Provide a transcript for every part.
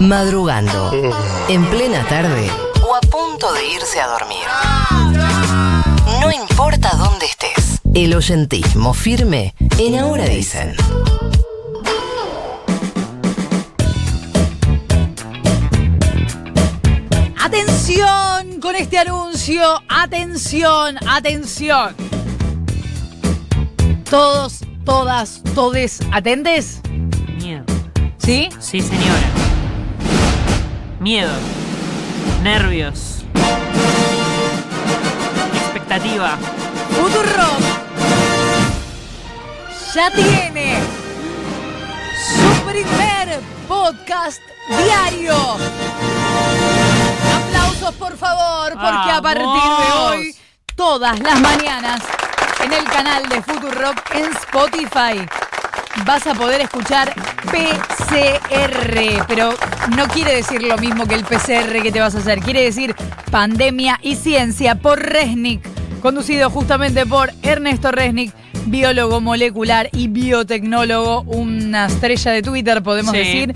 Madrugando. En plena tarde o a punto de irse a dormir. No importa dónde estés. El oyentismo firme en Ahora Dicen. Atención con este anuncio. Atención, atención. Todos, todas, todes, ¿atendes? Miedo. ¿Sí? Sí, señora. Miedo. Nervios. Expectativa. Futurock ya tiene su primer podcast diario. Aplausos por favor, porque a partir de hoy, todas las mañanas, en el canal de Futurock en Spotify, vas a poder escuchar PCR, pero no quiere decir lo mismo que el PCR que te vas a hacer, quiere decir Pandemia y Ciencia por Resnick, conducido justamente por Ernesto Resnick, biólogo molecular y biotecnólogo, una estrella de Twitter, podemos Sí. decir.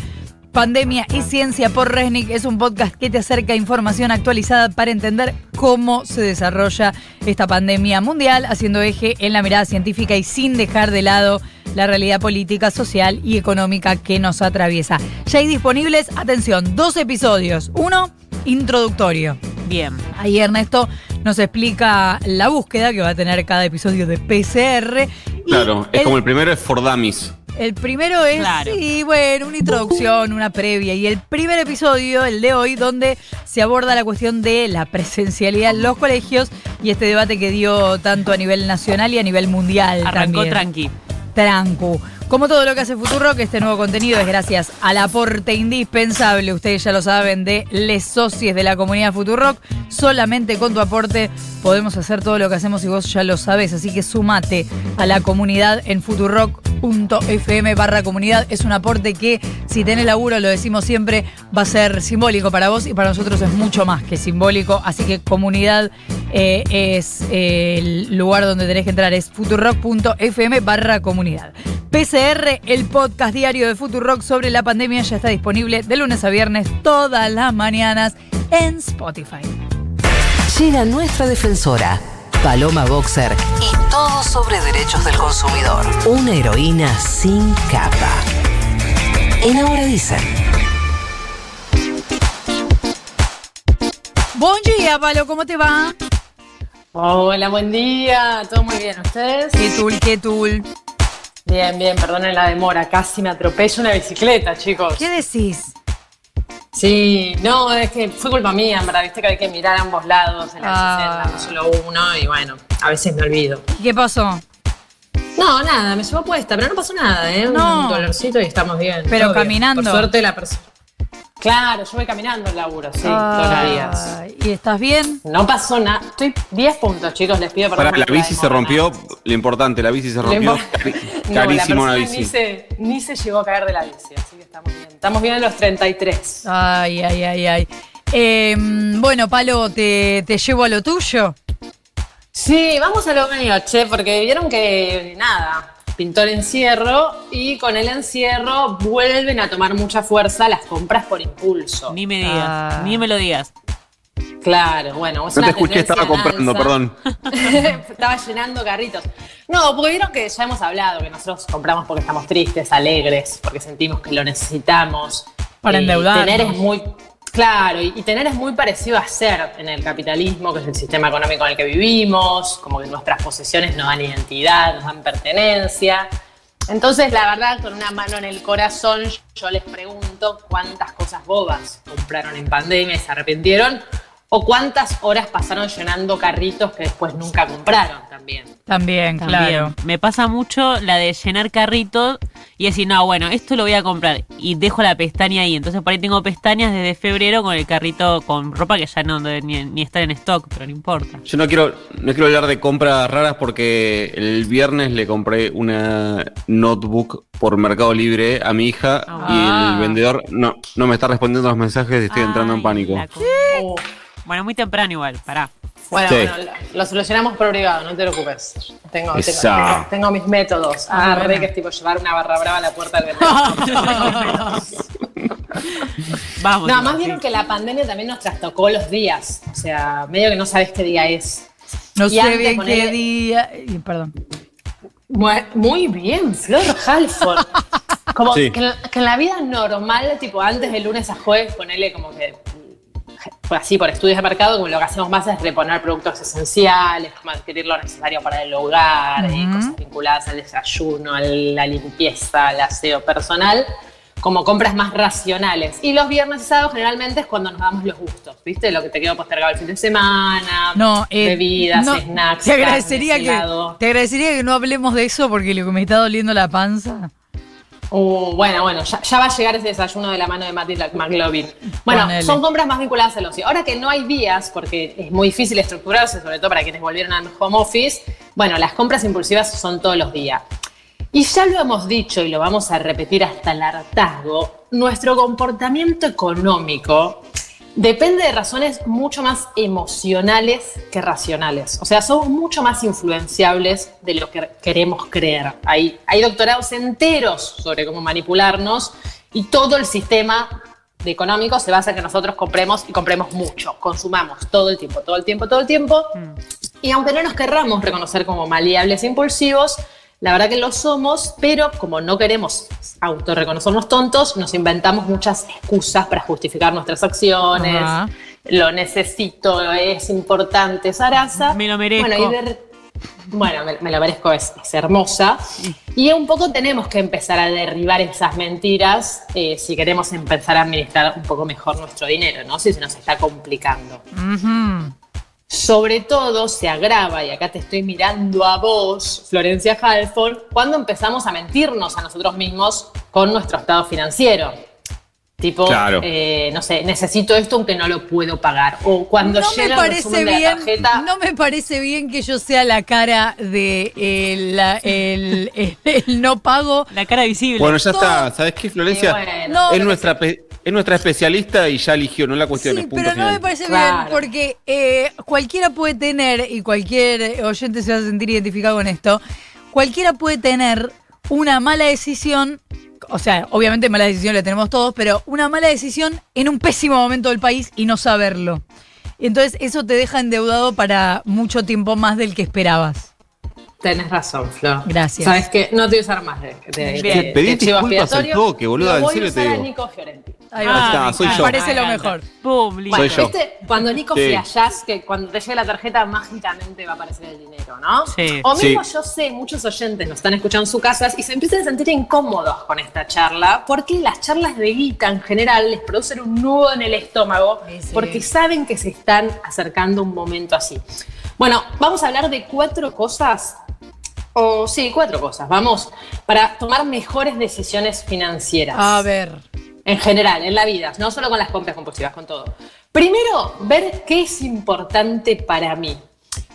Pandemia y Ciencia por Resnick es un podcast que te acerca información actualizada para entender cómo se desarrolla esta pandemia mundial, haciendo eje en la mirada científica y sin dejar de lado la realidad política, social y económica que nos atraviesa. Ya hay disponibles, atención, dos episodios. Uno, introductorio. Bien. Ahí Ernesto nos explica la búsqueda que va a tener cada episodio de PCR. y Claro, es el- como el primero es Fordamis. el primero es, Claro. sí, bueno, una introducción, una previa. Y el primer episodio, el de hoy, donde se aborda la cuestión de la presencialidad en los colegios y este debate que dio tanto a nivel nacional y a nivel mundial Arrancó también. tranqui. Trancu. Como todo lo que hace Futurock, este nuevo contenido es gracias al aporte indispensable, ustedes ya lo saben, de les socios de la comunidad Futurock. Solamente con tu aporte podemos hacer todo lo que hacemos y vos ya lo sabes, así que sumate a la comunidad en futurock.fm barra comunidad. Es un aporte que, si tenés laburo, lo decimos siempre, va a ser simbólico para vos y para nosotros es mucho más que simbólico. Así que comunidad eh, es eh, el lugar donde tenés que entrar, es futurock.fm barra comunidad. PCR, el podcast diario de Futurock sobre la pandemia, ya está disponible de lunes a viernes todas las mañanas en Spotify. Llega nuestra defensora, Paloma Boxer, y todo sobre derechos del consumidor. Una heroína sin capa. En Ahora Dicen. Buen día, Palo, ¿cómo te va? Hola, buen día. ¿Todo muy bien? ¿Ustedes? ¿Qué tul, qué tul? Bien, bien, perdonen la demora. Casi me atropella una bicicleta, chicos. ¿Qué decís? Sí, no, es que fue culpa mía, en verdad. Viste que hay que mirar a ambos lados en la Ah. bicicleta, no solo uno. Y bueno, a veces me olvido. ¿Qué pasó? No, nada, me llevó puesta, pero no pasó nada, ¿eh? No. Un dolorcito y estamos bien. Pero bien. caminando. Por suerte la persona. Claro, yo voy caminando al laburo, sí, todos los días. ¿Y estás bien? No pasó nada. Estoy 10 puntos, chicos, les pido perdón. Para la bici se rompió, lo importante, la bici se rompió. Cari- No, Carísimo la bici. Ni se, ni se llegó a caer de la bici, así que estamos bien. Estamos bien en los 33. Ay, ay, ay, ay. Eh, bueno, Palo, ¿te, te llevo a lo tuyo? Sí, vamos a lo mío, che, porque vieron que nada, pintó el encierro y con el encierro vuelven a tomar mucha fuerza las compras por impulso. Ni me digas. Ah. Ni me lo digas. Claro, bueno, es No una te escuché, estaba comprando, perdón. estaba llenando carritos. No, porque vieron que ya hemos hablado que nosotros compramos porque estamos tristes, alegres, porque sentimos que lo necesitamos. Para Y endeudarnos. Tener es muy. Claro, y, tener es muy parecido a ser en el capitalismo, que es el sistema económico en el que vivimos, como que nuestras posesiones nos dan identidad, nos dan pertenencia. Entonces, la verdad, con una mano en el corazón, yo les pregunto cuántas cosas bobas compraron en pandemia y se arrepintieron, o cuántas horas pasaron llenando carritos que después nunca compraron también. También, También. claro. Me pasa mucho la de llenar carritos y decir, no, bueno, esto lo voy a comprar. Y dejo la pestaña ahí. Entonces por ahí tengo pestañas desde febrero con el carrito con ropa que ya no debe ni, ni estar en stock, pero no importa. Yo no quiero, no quiero hablar de compras raras porque el viernes le compré una notebook por Mercado Libre a mi hija Ah. y el vendedor no, no me está respondiendo los mensajes y estoy entrando en pánico. Uh, Bueno, muy temprano igual, pará. Bueno, Sí. bueno, lo, lo solucionamos por privado, no te preocupes. Tengo, tengo, mis métodos. Ah, Ah, re bueno. que es tipo llevar una barra brava a la puerta del. Vamos. No, más sí. vieron que la pandemia también nos trastocó los días. O sea, medio que no sabes qué día es. No Y sé bien qué ponele- día. y- Perdón. Muy, bien, Flor Halford. Como Sí. que, en, que en la vida normal, tipo antes de lunes a jueves, ponerle como que así por estudios de mercado, como lo que hacemos más es reponer productos esenciales, como adquirir lo necesario para el hogar, eh, Ujú. cosas vinculadas al desayuno, a la limpieza, al aseo personal, como compras más racionales. Y los viernes y sábados generalmente es cuando nos damos los gustos, ¿viste? Lo que te quedó postergado el fin de semana, No, eh, bebidas, no, snacks, Te agradecería, carnes, que, helado. te agradecería que no hablemos de eso porque lo que me está doliendo la panza. Uh, bueno, bueno, ya, ya va a llegar ese desayuno de la mano de Matty McLovin. Bueno, Ponele. son compras más vinculadas al ocio. Ahora que no hay días, porque es muy difícil estructurarse, sobre todo para quienes volvieron al home office, bueno, las compras impulsivas son todos los días. Y ya lo hemos dicho y lo vamos a repetir hasta el hartazgo, nuestro comportamiento económico depende de razones mucho más emocionales que racionales. O sea, somos mucho más influenciables de lo que queremos creer. Hay, hay doctorados enteros sobre cómo manipularnos y todo el sistema de económico se basa en que nosotros compremos y compremos mucho, consumamos todo el tiempo, todo el tiempo, todo el tiempo. Y aunque no nos querramos reconocer como maleables e impulsivos, la verdad que lo somos, pero como no queremos autorreconocernos tontos, nos inventamos muchas excusas para justificar nuestras acciones. Ajá. Lo necesito, es importante, Sarasa. Me lo merezco. Bueno, y bueno, me, me lo merezco, es, es hermosa. Y un poco tenemos que empezar a derribar esas mentiras eh, si queremos empezar a administrar un poco mejor nuestro dinero, ¿no? Si se nos está complicando. Ujú. Sobre todo se agrava, y acá te estoy mirando a vos, Florencia Halford, cuando empezamos a mentirnos a nosotros mismos con nuestro estado financiero. Tipo, Claro. eh, no sé, necesito esto aunque no lo puedo pagar. O cuando No me llega el parece de la bien, tarjeta. no me parece bien que yo sea la cara de eh, la- el, el- el no pago. La cara visible. Bueno, ya está. ¿Sabes qué, Florencia? Y bueno, No, es, nuestra, es nuestra especialista y ya eligió, no la cuestión Sí, es punto pero no final. me parece Claro. bien porque eh, cualquiera puede tener, y cualquier oyente se va a sentir identificado con esto, cualquiera puede tener una mala decisión, o sea, obviamente mala decisión la tenemos todos, pero una mala decisión en un pésimo momento del país y no saberlo. Entonces eso te deja endeudado para mucho tiempo más del que esperabas. Tenés razón, Flor. Gracias. Sabes que no te voy a usar más de, de, de- de chivo disculpas al toque, boluda, Lo en voy a serio te usar a digo. Nico Fiorenti. Ahí Ah, va. está, soy encanta. yo. Parece lo Me mejor. listo. Bueno, Soy yo. ¿viste? Cuando Nico Sí. flashás que cuando te llegue la tarjeta mágicamente va a aparecer el dinero, ¿no? Sí. O mismo Sí. yo sé, muchos oyentes nos están escuchando en sus casas y se empiezan a sentir incómodos con esta charla porque las charlas de guita en general les producen un nudo en el estómago Sí, sí. porque saben que se están acercando un momento así. Bueno, vamos a hablar de cuatro cosas o sí, cuatro cosas, vamos, para tomar mejores decisiones financieras. A ver. En general, en la vida, no solo con las compras compulsivas, con todo. Primero, ver qué es importante para mí.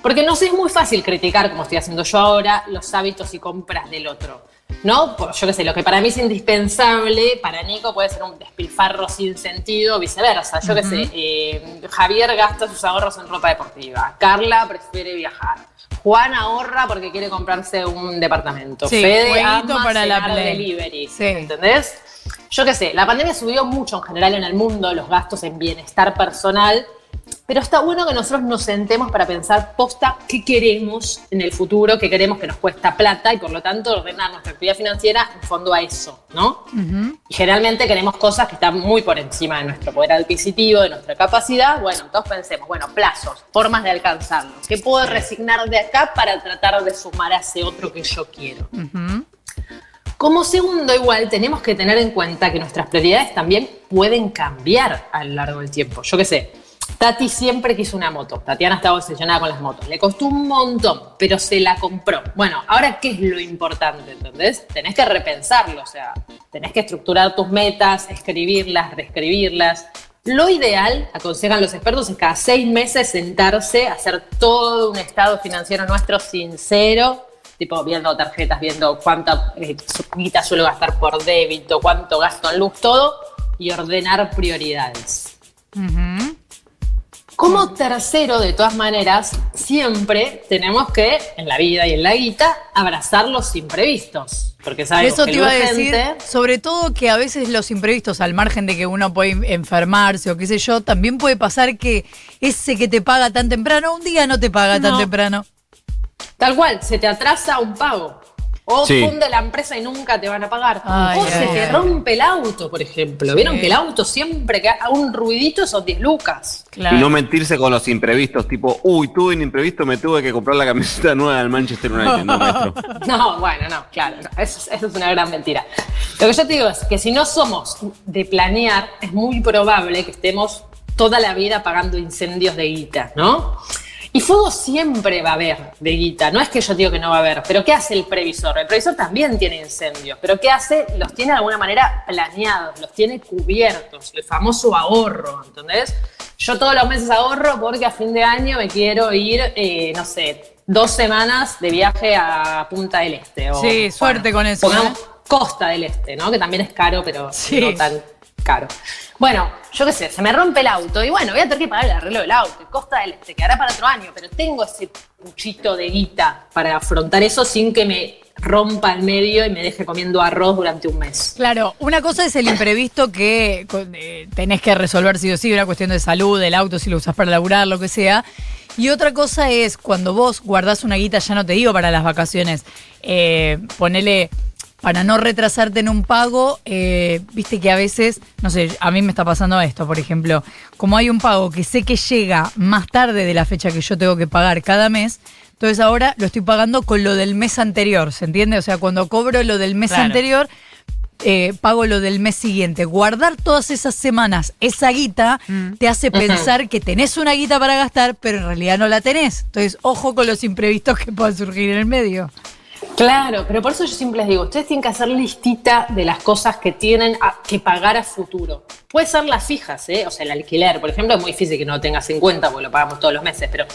Porque no sé, es muy fácil criticar, como estoy haciendo yo ahora, los hábitos y compras del otro. ¿No? Por- yo qué sé, lo que para mí es indispensable, para Nico puede ser un despilfarro sin sentido, viceversa. Yo qué sé, eh, Javier gasta sus ahorros en ropa deportiva, Carla prefiere viajar, Juan ahorra porque quiere comprarse un departamento, Sí, Fede ama para la Play. delivery, Sí. ¿entendés? Yo qué sé, la pandemia subió mucho en general en el mundo los gastos en bienestar personal, pero está bueno que nosotros nos sentemos para pensar posta qué queremos en el futuro, qué queremos que nos cuesta plata y por lo tanto ordenar nuestra actividad financiera en fondo a eso, ¿no? Y generalmente queremos cosas que están muy por encima de nuestro poder adquisitivo, de nuestra capacidad. Bueno, entonces pensemos, bueno, plazos, formas de alcanzarlos. ¿Qué puedo resignar de acá para tratar de sumar a ese otro que yo quiero? Ujú. Como segundo, igual tenemos que tener en cuenta que nuestras prioridades también pueden cambiar a lo largo del tiempo. Yo qué sé, Tati siempre quiso una moto. Tatiana estaba obsesionada con las motos. Le costó un montón, pero se la compró. Bueno, ahora, ¿qué es lo importante? ¿Entendés? Tenés que repensarlo, o sea, tenés que estructurar tus metas, escribirlas, reescribirlas. Lo ideal, aconsejan los expertos, es cada seis meses sentarse, hacer todo un estado financiero nuestro sincero, tipo viendo tarjetas, viendo cuánta eh, guita suelo gastar por débito, cuánto gasto en luz, todo, y ordenar prioridades. Ujú. Como tercero, de todas maneras, siempre tenemos que, en la vida y en la guita, abrazar los imprevistos. porque sabemos Eso que te iba a decir, sobre todo que a veces los imprevistos, al margen de que uno puede enfermarse o qué sé yo, también puede pasar que ese que te paga tan temprano, un día no te paga tan No. temprano. Tal cual, se te atrasa un pago. O Sí. funde la empresa y nunca te van a pagar. Ay, o ay, se te ay. rompe el auto, por ejemplo. ¿Vieron Sí. que el auto siempre que haga un ruidito son 10 lucas? Claro. Y no mentirse con los imprevistos, tipo, uy, tuve un imprevisto, me tuve que comprar la camiseta nueva del Manchester United, no, maestro. No, bueno, no, claro, no, eso, es- eso es una gran mentira. Lo que yo te digo es que si no somos de planear, es muy probable que estemos toda la vida pagando incendios de guita, ¿no? Y fuego siempre va a haber de guita, no es que yo digo que no va a haber, pero ¿qué hace el previsor? El previsor también tiene incendios, pero ¿qué hace? Los tiene de alguna manera planeados, los tiene cubiertos, el famoso ahorro, ¿entendés? Yo todos los meses ahorro porque a fin de año me quiero ir, eh, no sé, dos semanas de viaje a Punta del Este. O, Sí, suerte con eso, pongamos ¿eh? Costa del Este, ¿no? Que también es caro, pero Sí. no tan caro. Bueno, yo qué sé, se me rompe el auto y bueno, voy a tener que pagar el arreglo del auto. y Costa del Este quedará para otro año, pero tengo ese puchito de guita para afrontar eso sin que me rompa el medio y me deje comiendo arroz durante un mes. Claro, una cosa es el imprevisto que eh, tenés que resolver sí o sí, una cuestión de salud, del auto, si lo usas para laburar, lo que sea. Y otra cosa es cuando vos guardás una guita, ya no te digo para las vacaciones, eh, ponele para no retrasarte en un pago, eh, viste que a veces, no sé, a mí me está pasando esto, por ejemplo, como hay un pago que sé que llega más tarde de la fecha que yo tengo que pagar cada mes, entonces ahora lo estoy pagando con lo del mes anterior, ¿se entiende? O sea, cuando cobro lo del mes Claro. anterior, eh, pago lo del mes siguiente. Guardar todas esas semanas esa guita te hace pensar que tenés una guita para gastar, pero en realidad no la tenés. Entonces, ojo con los imprevistos que puedan surgir en el medio. Claro, pero por eso yo siempre les digo, ustedes tienen que hacer listita de las cosas que tienen a- que pagar a futuro. Puede ser las fijas, ¿eh? o sea, el alquiler, por ejemplo, es muy difícil que no lo tengas en cuenta porque lo pagamos todos los meses, pero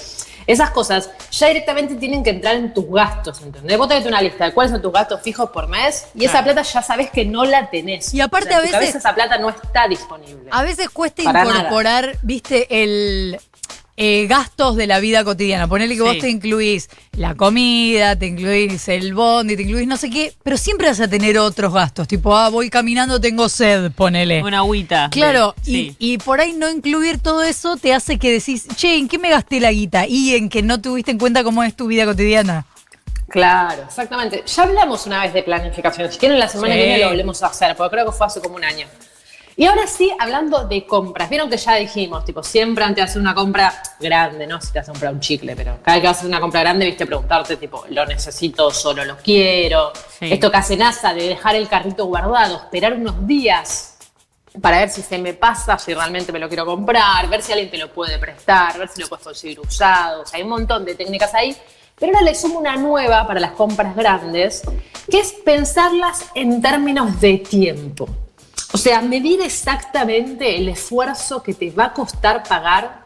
esas cosas ya directamente tienen que entrar en tus gastos, ¿entendés? Vos tenés una lista de cuáles son tus gastos fijos por mes y esa plata ya sabes que no la tenés. Y aparte O sea, a veces- esa plata no está disponible. A veces cuesta nada. incorporar, viste, el eh, gastos de la vida cotidiana. Ponele que Sí. vos te incluís la comida, te incluís el bondi, te incluís no sé qué, pero siempre vas a tener otros gastos. Tipo, ah, voy caminando, tengo sed, ponele. Una agüita. Claro, y, sí. y por ahí no incluir todo eso te hace que decís, che, ¿en qué me gasté la guita? Y en que no tuviste en cuenta cómo es tu vida cotidiana. Claro, exactamente. Ya hablamos una vez de planificación. Si quieren, la semana Sí. que viene lo volvemos a hacer, porque creo que fue hace como un año. Y ahora sí, hablando de compras. Vieron que ya dijimos, tipo, siempre antes de hacer una compra grande, ¿no? Si te vas a comprar un chicle, pero cada vez que hacer una compra grande, viste, preguntarte, tipo, ¿lo necesito solo lo quiero? Sí. Esto que hace NASA de dejar el carrito guardado, esperar unos días para ver si se me pasa, si realmente me lo quiero comprar, ver si alguien te lo puede prestar, ver si lo puedes conseguir usado. O sea, hay un montón de técnicas ahí. Pero ahora le sumo una nueva para las compras grandes, que es pensarlas en términos de tiempo. O sea, medir exactamente el esfuerzo que te va a costar pagar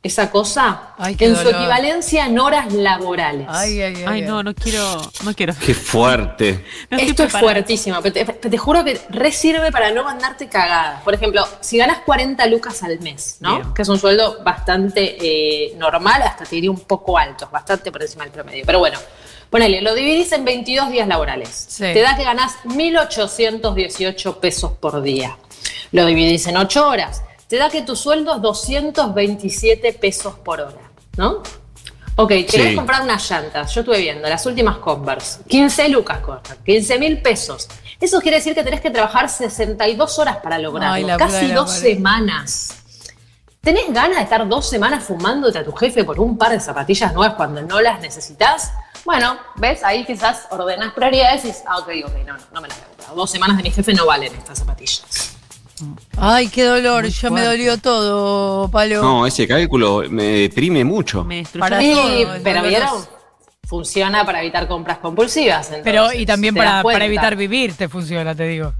esa cosa Ay, en su equivalencia en horas laborales. Ay, ay, ay. Ay, no, no quiero. No quiero. Qué fuerte. No Esto es fuertísimo, pero te, te juro que re sirve para no mandarte cagadas. Por ejemplo, si ganas 40 lucas al mes, ¿no? Bien. Que es un sueldo bastante eh, normal, hasta te diría un poco alto, bastante por encima del promedio. Pero bueno, ponele, lo dividís en 22 días laborales. Sí. Te da que ganás 1.818 pesos por día. Lo dividís en 8 horas. Te da que tu sueldo es 227 pesos por hora, ¿no? Ok, querés Sí. comprar unas llantas. Yo estuve viendo las últimas Converse. 15 lucas cortan, 15 mil pesos. Eso quiere decir que tenés que trabajar 62 horas para lograrlo. Ay, la puta Casi dos semanas. ¿Tenés ganas de estar dos semanas fumándote a tu jefe por un par de zapatillas nuevas cuando no las necesitas? Bueno, ves, ahí quizás ordenás prioridades y dices, ah, ok, ok, no, no, no me las voy a comprar. Dos semanas de mi jefe no valen estas zapatillas. Ay, qué dolor, Muy ya me dolió todo, Palo. No, ese cálculo me deprime mucho. Me destruyó. Para Sí, todo, pero. ¿vieron? Funciona para evitar compras compulsivas. Pero, entonces, y también ¿te das para, evitar vivir te funciona, te digo.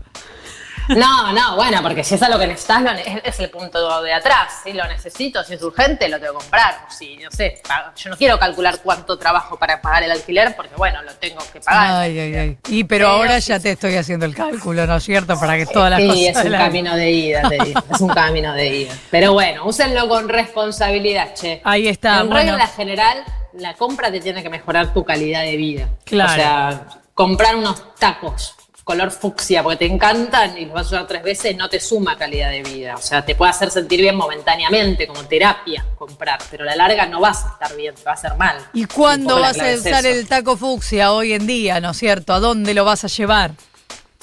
No, no, bueno, porque si es algo que necesitas, lo ne- es, el punto de atrás. Si lo necesito, si es urgente, lo tengo que comprar. Si, no sé, yo no quiero calcular cuánto trabajo para pagar el alquiler, porque bueno, lo tengo que pagar. Ay, ay, ay. Y pero Pero ahora sí, ya te estoy haciendo el cálculo, ¿no es cierto? Para que todas las sí, cosas. es un camino de ida, te digo. Es un camino de ida. Pero bueno, úsenlo con responsabilidad, che. Ahí está, En bueno. regla general, la compra te tiene que mejorar tu calidad de vida. Claro. O sea, comprar unos tacos color fucsia porque te encantan y los vas a usar tres veces, no te suma calidad de vida. O sea, te puede hacer sentir bien momentáneamente, como terapia, comprar, pero a la larga no vas a estar bien, te va a hacer mal. ¿Y cuándo vas a usar el taco fucsia hoy en día, no es cierto? ¿A dónde lo vas a llevar?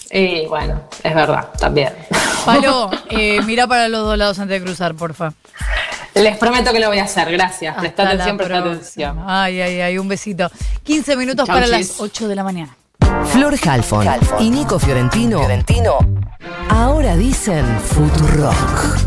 Y bueno, es verdad, también. Palo, eh, mira para los dos lados antes de cruzar, porfa. Les prometo que lo voy a hacer, gracias. Presta atención, presta atención. Ay, ay, ay, un besito. 15 minutos Chau, para chis. las 8 de la mañana. Flor Halfon y Nico Fiorentino. Ahora dicen Futurock.